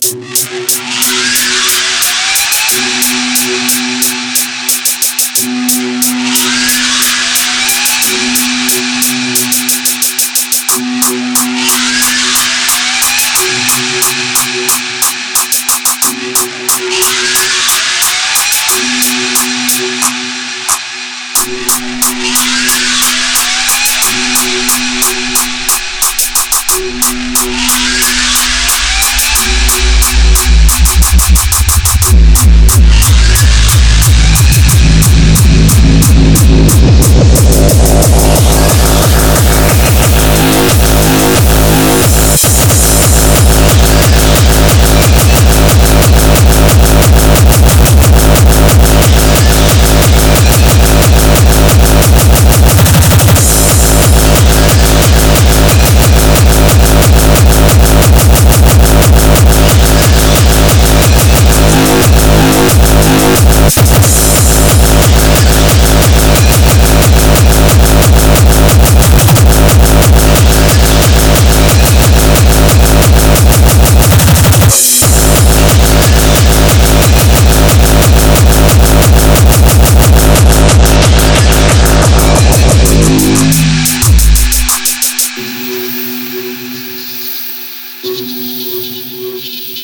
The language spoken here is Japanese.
Thank you. Thank you.